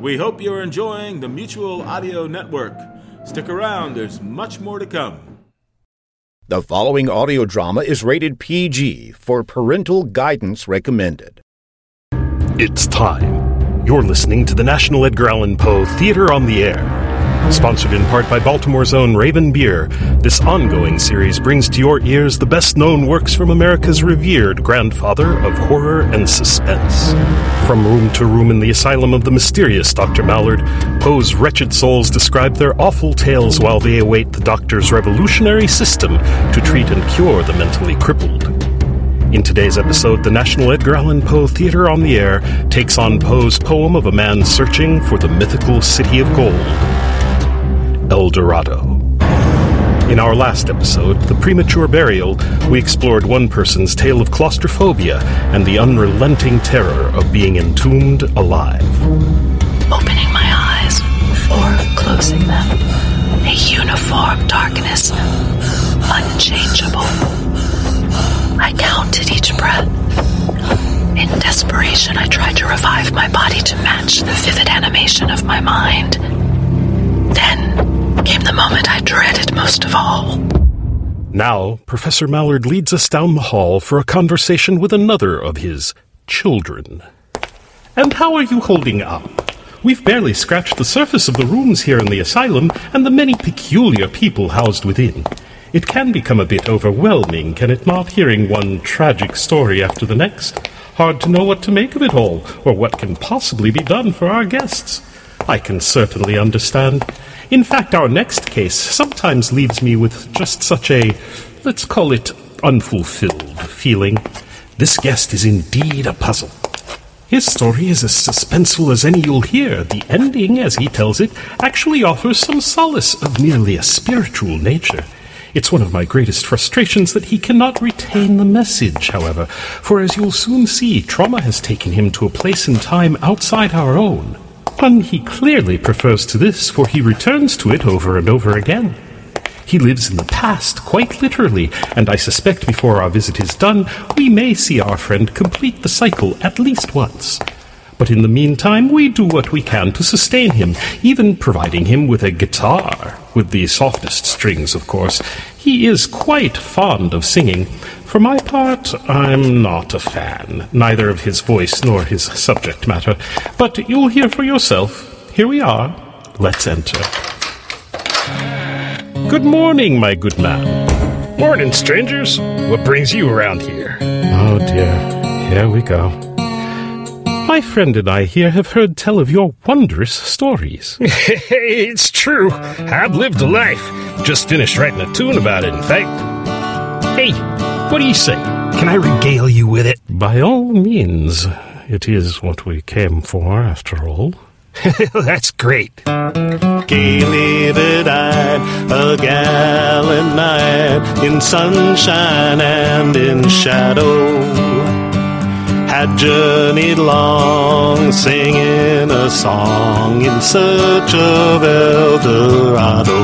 We hope you're enjoying the Mutual Audio Network. Stick around, there's much more to come. The following audio drama is rated PG for parental guidance recommended. It's time. You're listening to the National Edgar Allan Poe Theater on the Air. Sponsored in part by Baltimore's own Raven Beer, this ongoing series brings to your ears the best known works from America's revered grandfather of horror and suspense. From room to room in the asylum of the mysterious Dr. Maillard, Poe's wretched souls describe their awful tales while they await the doctor's revolutionary system to treat and cure the mentally crippled. In today's episode, the National Edgar Allan Poe Theater on the Air takes on Poe's poem of a man searching for the mythical city of gold. El Dorado. In our last episode, The Premature Burial, we explored one person's tale of claustrophobia and the unrelenting terror of being entombed alive. Opening my eyes or closing them, a uniform darkness, unchangeable. I counted each breath. In desperation, I tried to revive my body to match the vivid animation of my mind. Then came the moment I dreaded most of all. Now, Professor Maillard leads us down the hall for a conversation with another of his children. And how are you holding up? We've barely scratched the surface of the rooms here in the asylum and the many peculiar people housed within. It can become a bit overwhelming, can it not, hearing one tragic story after the next? Hard to know what to make of it all, or what can possibly be done for our guests. I can certainly understand. In fact, our next case sometimes leaves me with just such a, let's call it, unfulfilled feeling. This guest is indeed a puzzle. His story is as suspenseful as any you'll hear. The ending, as he tells it, actually offers some solace of merely a spiritual nature. It's one of my greatest frustrations that he cannot retain the message, however, for as you'll soon see, trauma has taken him to a place and time outside our own. One he clearly prefers to this, for he returns to it over and over again. He lives in the past, quite literally, and I suspect before our visit is done, we may see our friend complete the cycle at least once. But in the meantime, we do what we can to sustain him, even providing him with a guitar, with the softest strings, of course. He is quite fond of singing. For my part, I'm not a fan, neither of his voice nor his subject matter. But you'll hear for yourself. Here we are. Let's enter. Good morning, my good man. Morning, strangers. What brings you around here? Oh dear, here we go. My friend and I here have heard tell of your wondrous stories. It's true. I've lived a life. Just finished writing a tune about it, in fact. Hey, what do you say? Can I regale you with it? By all means, it is what we came for, after all. That's great. Gay livid eyed, a gallant knight in sunshine and in shadow. Had journeyed long, singing a song in search of El Dorado.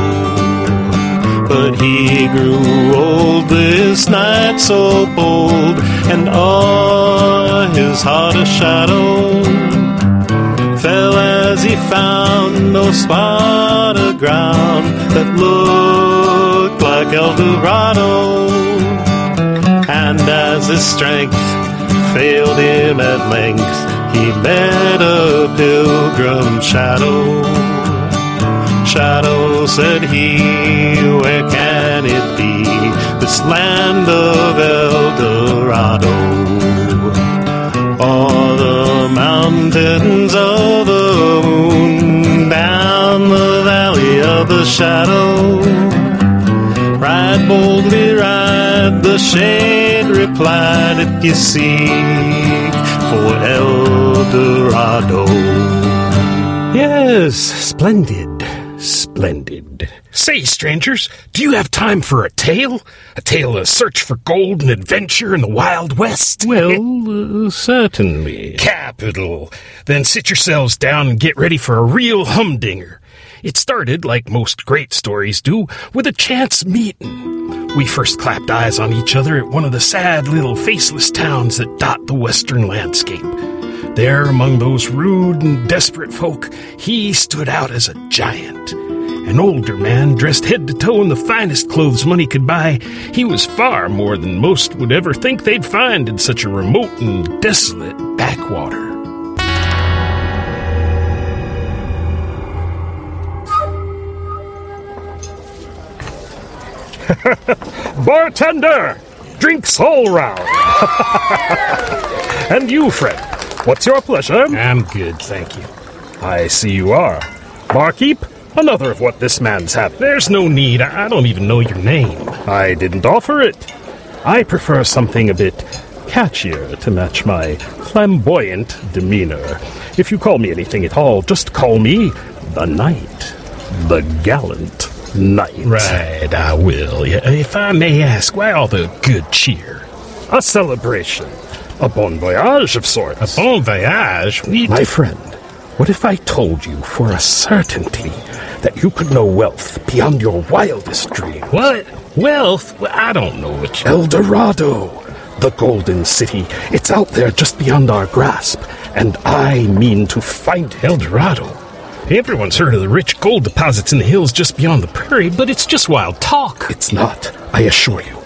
But he grew old, this knight so bold, and all his heart a shadow fell as he found no spot of ground that looked like El Dorado. And as his strength failed him at length, he met a pilgrim shadow. Shadow said he, where can it be? This land of El Dorado. All the mountains of the moon down the valley of the shadow. Ride boldly, ride, the shade replied, if you seek for El Dorado. Yes, splendid, splendid. Say, strangers, do you have time for a tale? A tale of search for gold and adventure in the Wild West? Well, uh, certainly. Capital. Then sit yourselves down and get ready for a real humdinger. It started, like most great stories do, with a chance meeting. We first clapped eyes on each other at one of the sad little faceless towns that dot the western landscape. There, among those rude and desperate folk, he stood out as a giant. An older man, dressed head to toe in the finest clothes money could buy, he was far more than most would ever think they'd find in such a remote and desolate backwater. Bartender! Drinks all round! and you, Fred, what's your pleasure? I'm good, thank you. I see you are. Barkeep, another of what this man's had. There's no need. I don't even know your name. I didn't offer it. I prefer something a bit catchier to match my flamboyant demeanor. If you call me anything at all, just call me the Knight. The Gallant Knight. Right, I will. If I may ask, why all the good cheer? A celebration. A bon voyage of sorts. A bon voyage? My friend, what if I told you for a certainty that you could know wealth beyond your wildest dream? What? Wealth? Well, I don't know what you... El Dorado, the Golden City. It's out there just beyond our grasp, and I mean to find it. El Dorado? Everyone's heard of the rich gold deposits in the hills just beyond the prairie, but it's just wild talk. It's not, I assure you.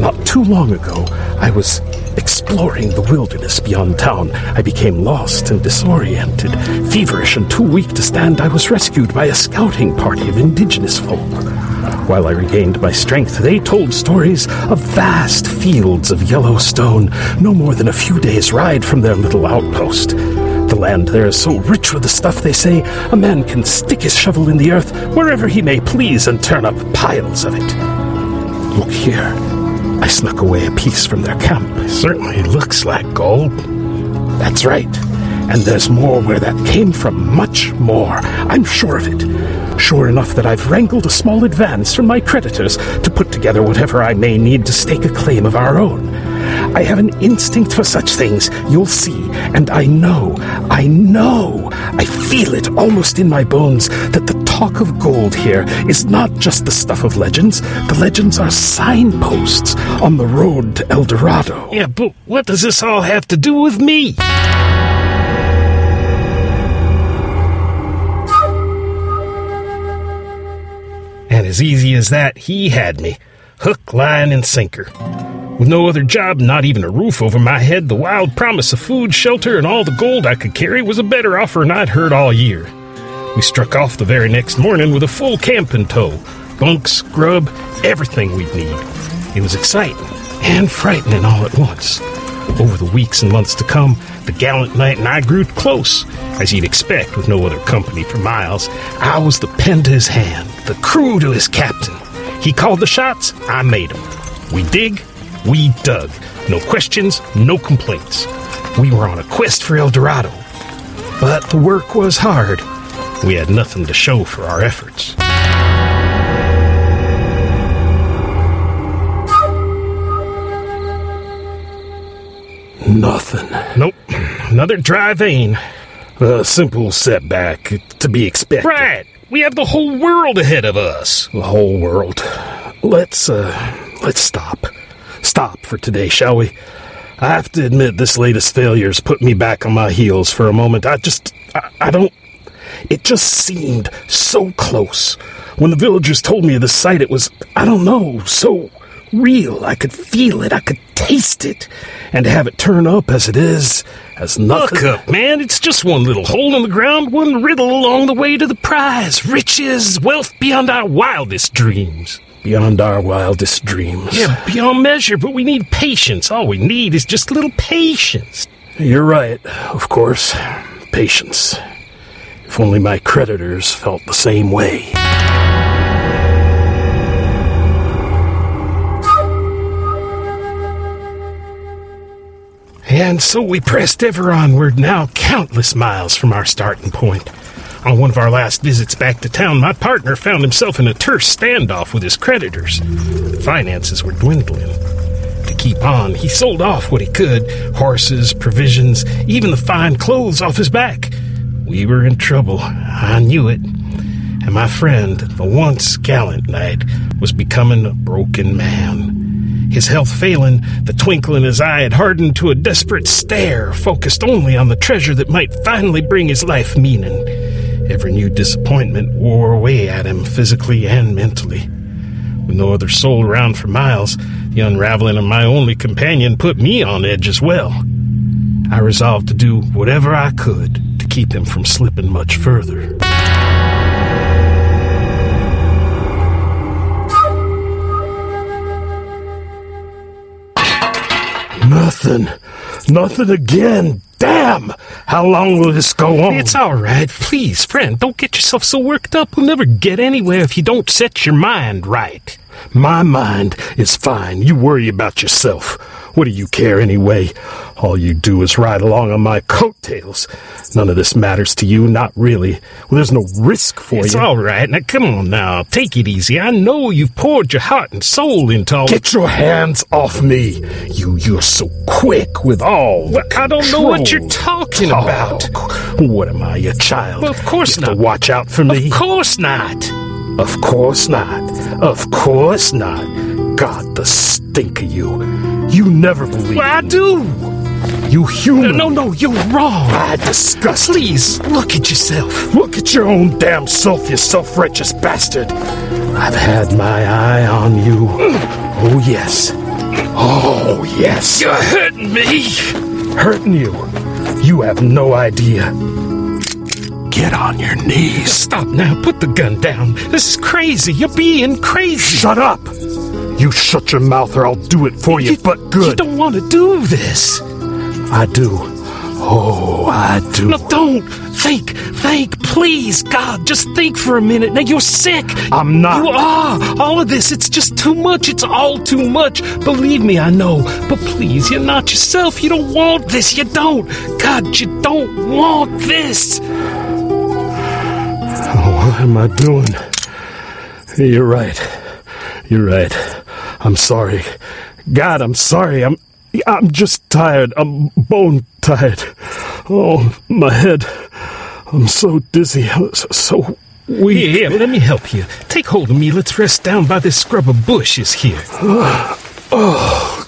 Not too long ago, I was exploring the wilderness beyond town. I became lost and disoriented. Feverish and too weak to stand, I was rescued by a scouting party of indigenous folk. While I regained my strength, they told stories of vast fields of yellow stone, no more than a few days' ride from their little outpost. Land there is so rich with the stuff, they say, a man can stick his shovel in the earth wherever he may please and turn up piles of it. Look here. I snuck away a piece from their camp. It Certainly looks like gold. That's right. And there's more where that came from, much more. I'm sure of it. Sure enough that I've wrangled a small advance from my creditors to put together whatever I may need to stake a claim of our own. I have an instinct for such things, you'll see, and I know, I know, I feel it almost in my bones that the talk of gold here is not just the stuff of legends. The legends are signposts on the road to El Dorado. Yeah, but what does this all have to do with me? And as easy as that, he had me. Hook, line, and sinker. With no other job, not even a roof over my head, the wild promise of food, shelter, and all the gold I could carry was a better offer than I'd heard all year. We struck off the very next morning with a full camp in tow bunks, grub, everything we'd need. It was exciting and frightening all at once. Over the weeks and months to come, the gallant knight and I grew close, as you'd expect with no other company for miles. I was the pen to his hand, the crew to his captain. He called the shots, I made 'em. We dig, we dug. No questions, no complaints. We were on a quest for El Dorado. But the work was hard. We had nothing to show for our efforts. Nothing. Nope. Another dry vein. A simple setback to be expected. Right. We have the whole world ahead of us. The whole world. Let's, uh, let's stop. Stop for today, shall we? I have to admit this latest failure's put me back on my heels for a moment. I just, I, I don't, it just seemed so close. When the villagers told me of the site, it was, I don't know, so real. I could feel it. I could taste it. And to have it turn up as it is, as nothing. Look up, man. It's just one little hole in the ground, one riddle along the way to the prize. Riches, wealth beyond our wildest dreams. Beyond our wildest dreams. Yeah, beyond measure, but we need patience. All we need is just a little patience. You're right, of course. Patience. If only my creditors felt the same way. And so we pressed ever onward, now countless miles from our starting point. On one of our last visits back to town, my partner found himself in a terse standoff with his creditors. The finances were dwindling. To keep on, he sold off what he could horses, provisions, even the fine clothes off his back. We were in trouble. I knew it. And my friend, the once gallant knight, was becoming a broken man. His health failing, the twinkle in his eye had hardened to a desperate stare, focused only on the treasure that might finally bring his life meaning. Every new disappointment wore away at him physically and mentally. With no other soul around for miles, the unraveling of my only companion put me on edge as well. I resolved to do whatever I could to keep him from slipping much further. Nothing. Nothing again. Damn! How long will this go on? It's all right. Please, friend, don't get yourself so worked up. We'll never get anywhere if you don't set your mind right. My mind is fine. You worry about yourself. What do you care anyway? All you do is ride along on my coattails. None of this matters to you, not really. Well, there's no risk for It's you. It's all right. Now, come on now. Take it easy. I know you've poured your heart and soul into all Get your hands off me. You, you're so quick with all. Well, I don't know what you're talking oh, about. Oh, what am I, your child? Well, of course not. To watch out for me. Of course not. Of course not. Of course not. God, the stink of you. You never believe. Well, I do. You human. No, no, you're wrong. I disgust. Please, look at yourself. Look at your own damn self, you self-righteous bastard. I've had my eye on you. Oh, yes. Oh, yes. You're hurting me. hurting you. You have no idea. Get on your knees. Stop now. Put the gun down. This is crazy. You're being crazy. Shut up. You shut your mouth or I'll do it for you, but good. You don't want to do this. I do. Oh, I do. No, don't. Think. Think. Please, God, just think for a minute. Now, you're sick. I'm not. You are. All of this, it's just too much. It's all too much. Believe me, I know. But please, you're not yourself. You don't want this. You don't. God, you don't want this. Oh, what am I doing? You're right. You're right. I'm sorry. God, I'm sorry. I'm I'm just tired. I'm bone tired. Oh, my head. I'm so dizzy. I'm so- weak. Here, here, let me help you. Take hold of me. Let's rest down by this scrub of bushes here. Oh,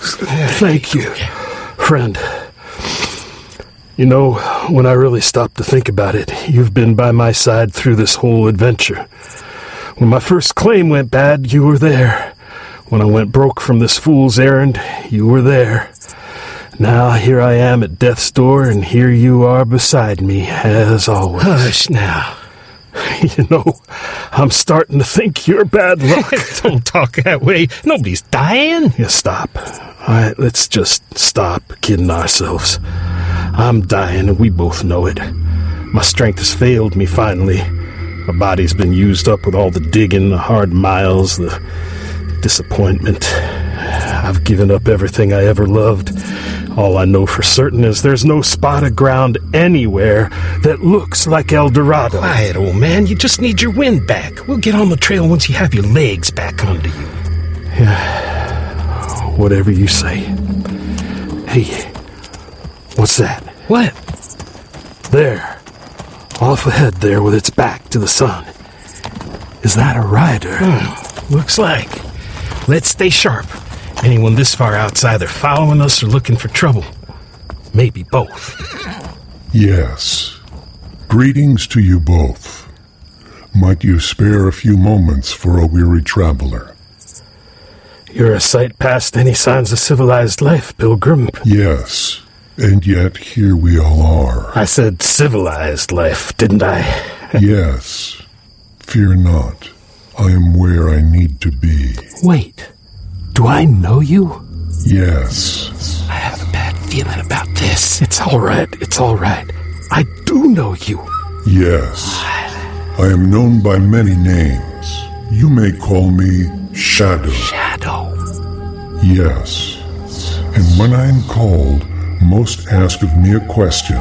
thank you, friend. You know, when I really stop to think about it, you've been by my side through this whole adventure. When my first claim went bad, you were there. When I went broke from this fool's errand, you were there. Now here I am at death's door, and here you are beside me, as always. Hush now. you know, I'm starting to think you're bad luck. Don't talk that way. Nobody's dying. Yeah, stop. All right, let's just stop kidding ourselves. I'm dying, and we both know it. My strength has failed me finally. My body's been used up with all the digging, the hard miles, the disappointment. I've given up everything I ever loved. All I know for certain is there's no spot of ground anywhere that looks like El Dorado. Quiet, old man. You just need your wind back. We'll get on the trail once you have your legs back under you. Yeah. Whatever you say. Hey, what's that? What? There, off ahead there with its back to the sun. Is that a rider? Hmm. Looks like. Let's stay sharp. Anyone this far out's either following us or looking for trouble. Maybe both. Yes. Greetings to you both. Might you spare a few moments for a weary traveler? You're a sight past any signs of civilized life, Pilgrim. Yes. And yet here we all are. I said civilized life, didn't I? yes. Fear not. I am where I need to be. Wait, do I know you? Yes. I have a bad feeling about this. It's all right, it's all right. I do know you. Yes. I am known by many names. You may call me Shadow. Shadow. Yes. And when I am called, most ask of me a question.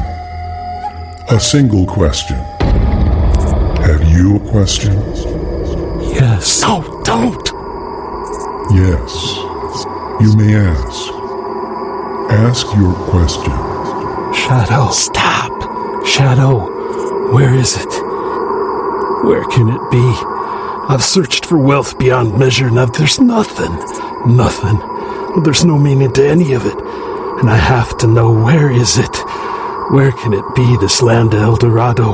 A single question. Have you a question? Yes. No, don't. Yes. You may ask. Ask your question. Shadow. Stop. Shadow, where is it? Where can it be? I've searched for wealth beyond measure, and I've, there's nothing. Nothing. There's no meaning to any of it. And I have to know where is it? Where can it be, this land of El Dorado?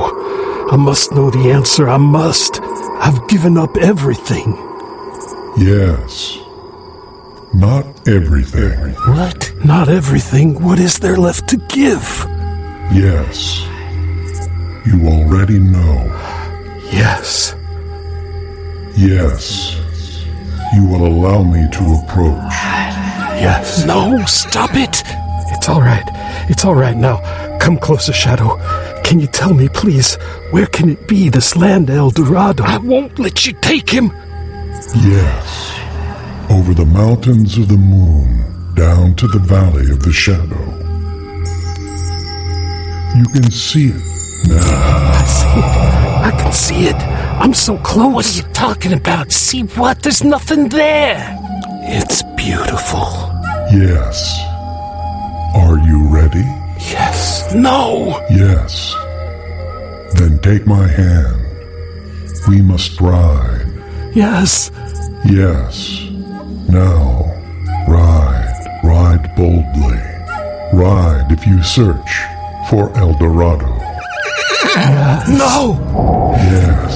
I must know the answer. I must. I've given up everything. Yes. Not everything. What? Not everything. What is there left to give? Yes. You already know. Yes. Yes. You will allow me to approach. Yes. No, stop it. It's all right. It's all right now. Come closer, Shadow. Can you tell me, please, where can it be, this land El Dorado? I won't let you take him. Yes. Over the mountains of the moon, down to the valley of the shadow. You can see it now. I see it. I can see it. I'm so close. What are you talking about? See what? There's nothing there. It's beautiful. Yes. Are you ready? Yes. No. Yes. Then take my hand. We must ride. Yes. Yes. Now, ride, ride boldly. Ride if you search for El Dorado. No. Yes.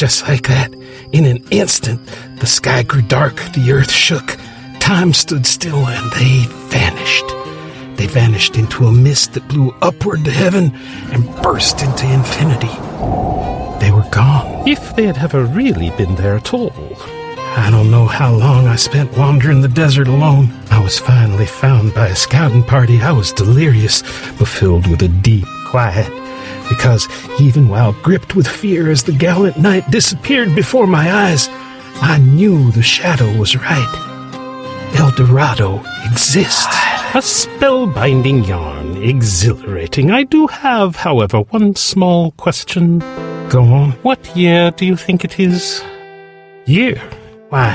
Just like that, in an instant, the sky grew dark, the earth shook, time stood still, and they vanished. They vanished into a mist that blew upward to heaven and burst into infinity. They were gone. If they had ever really been there at all. I don't know how long I spent wandering the desert alone. I was finally found by a scouting party. I was delirious, but filled with a deep quiet. Because even while gripped with fear as the gallant knight disappeared before my eyes, I knew the shadow was right. El Dorado exists. Ah, a spellbinding yarn, exhilarating. I do have, however, one small question. Go on. What year do you think it is? Year? Why,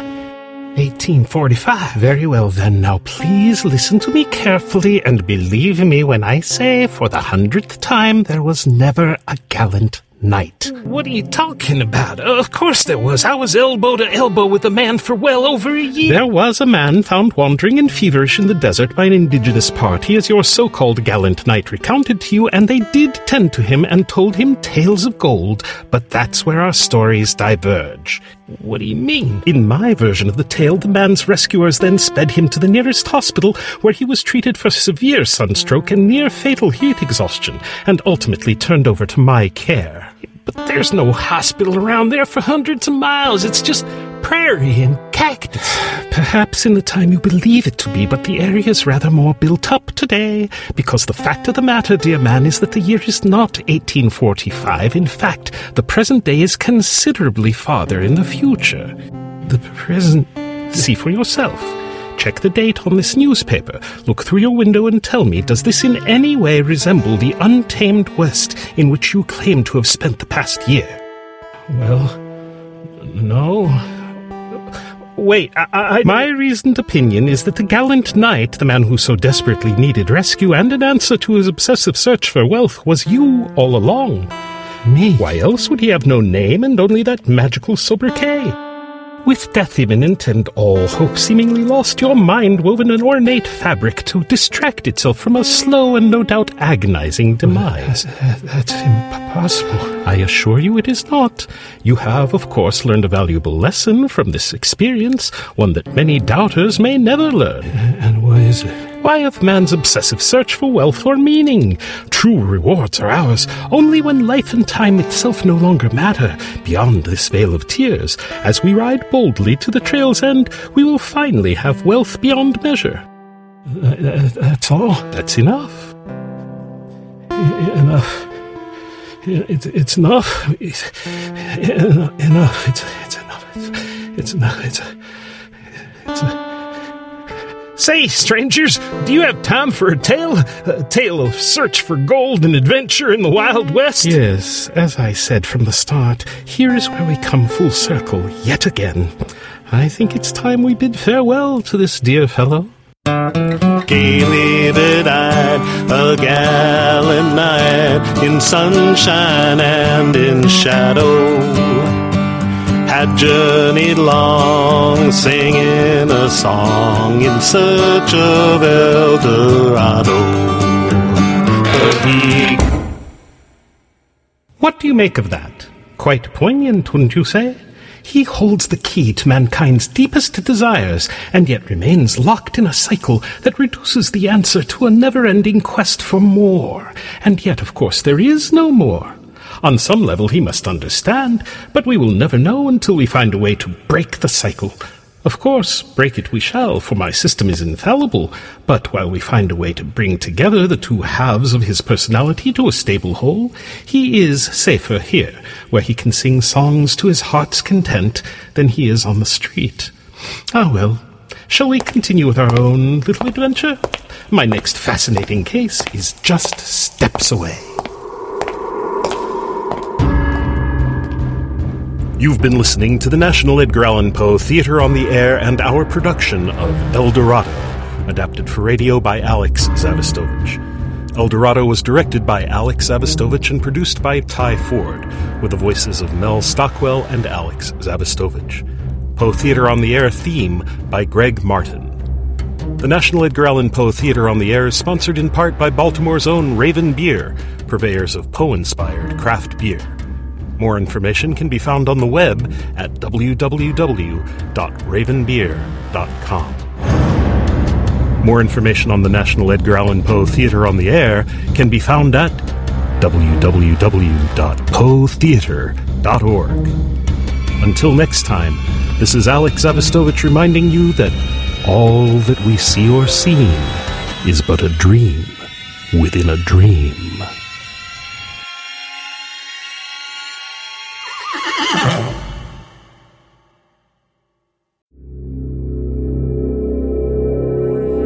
1845. Very well, then. Now, please listen to me carefully and believe me when I say, for the hundredth time, there was never a gallant knight. What are you talking about? Of course there was. I was elbow to elbow with a man for well over a year. There was a man found wandering and feverish in the desert by an indigenous party, as your so called gallant knight recounted to you, and they did tend to him and told him tales of gold, but that's where our stories diverge. What do you mean? In my version of the tale, the man's rescuers then sped him to the nearest hospital, where he was treated for severe sunstroke and near fatal heat exhaustion, and ultimately turned over to my care. But there's no hospital around there for hundreds of miles. It's just prairie and cactus. Perhaps in the time you believe it to be, but the area is rather more built up today. Because the fact of the matter, dear man, is that the year is not 1845. In fact, the present day is considerably farther in the future. The present. See for yourself. Check the date on this newspaper. Look through your window and tell me, does this in any way resemble the untamed West in which you claim to have spent the past year? Well, no. Wait, I, I, my reasoned opinion is that the gallant knight, the man who so desperately needed rescue and an answer to his obsessive search for wealth, was you all along. Me? Why else would he have no name and only that magical sobriquet? With death imminent and all hope seemingly lost, your mind woven an ornate fabric to distract itself from a slow and no doubt agonizing demise. That's, that's impossible. I assure you it is not. You have, of course, learned a valuable lesson from this experience, one that many doubters may never learn. And what is it? Why of man's obsessive search for wealth or meaning? True rewards are ours only when life and time itself no longer matter beyond this vale of tears. As we ride boldly to the trail's end, we will finally have wealth beyond measure. Uh, uh, uh, That's all? That's enough. Enough. It's, it's enough. It's, enough. It's, it's enough. It's, it's enough. It's. Say, strangers, do you have time for a tale? A tale of search for gold and adventure in the Wild West? Yes, as I said from the start, here is where we come full circle yet again. I think it's time we bid farewell to this dear fellow. Gaily eyed, a gallant knight in sunshine and in shadow. Journeyed long, singing a song in search of El Dorado. What do you make of that? Quite poignant, wouldn't you say? He holds the key to mankind's deepest desires, and yet remains locked in a cycle that reduces the answer to a never ending quest for more. And yet, of course, there is no more. On some level, he must understand, but we will never know until we find a way to break the cycle. Of course, break it we shall, for my system is infallible, but while we find a way to bring together the two halves of his personality to a stable whole, he is safer here, where he can sing songs to his heart's content, than he is on the street. Ah well, shall we continue with our own little adventure? My next fascinating case is just steps away. You've been listening to the National Edgar Allan Poe Theater on the Air and our production of El Dorado, adapted for radio by Alex Zavistovich. El Dorado was directed by Alex Zavistovich and produced by Ty Ford, with the voices of Mel Stockwell and Alex Zavistovich. Poe Theater on the Air theme by Greg Martin. The National Edgar Allan Poe Theater on the Air is sponsored in part by Baltimore's own Raven Beer, purveyors of Poe inspired craft beer. More information can be found on the web at www.ravenbeer.com. More information on the National Edgar Allan Poe Theater on the Air can be found at www.poetheater.org. Until next time, this is Alex Zavistovich reminding you that all that we see or seem is but a dream within a dream.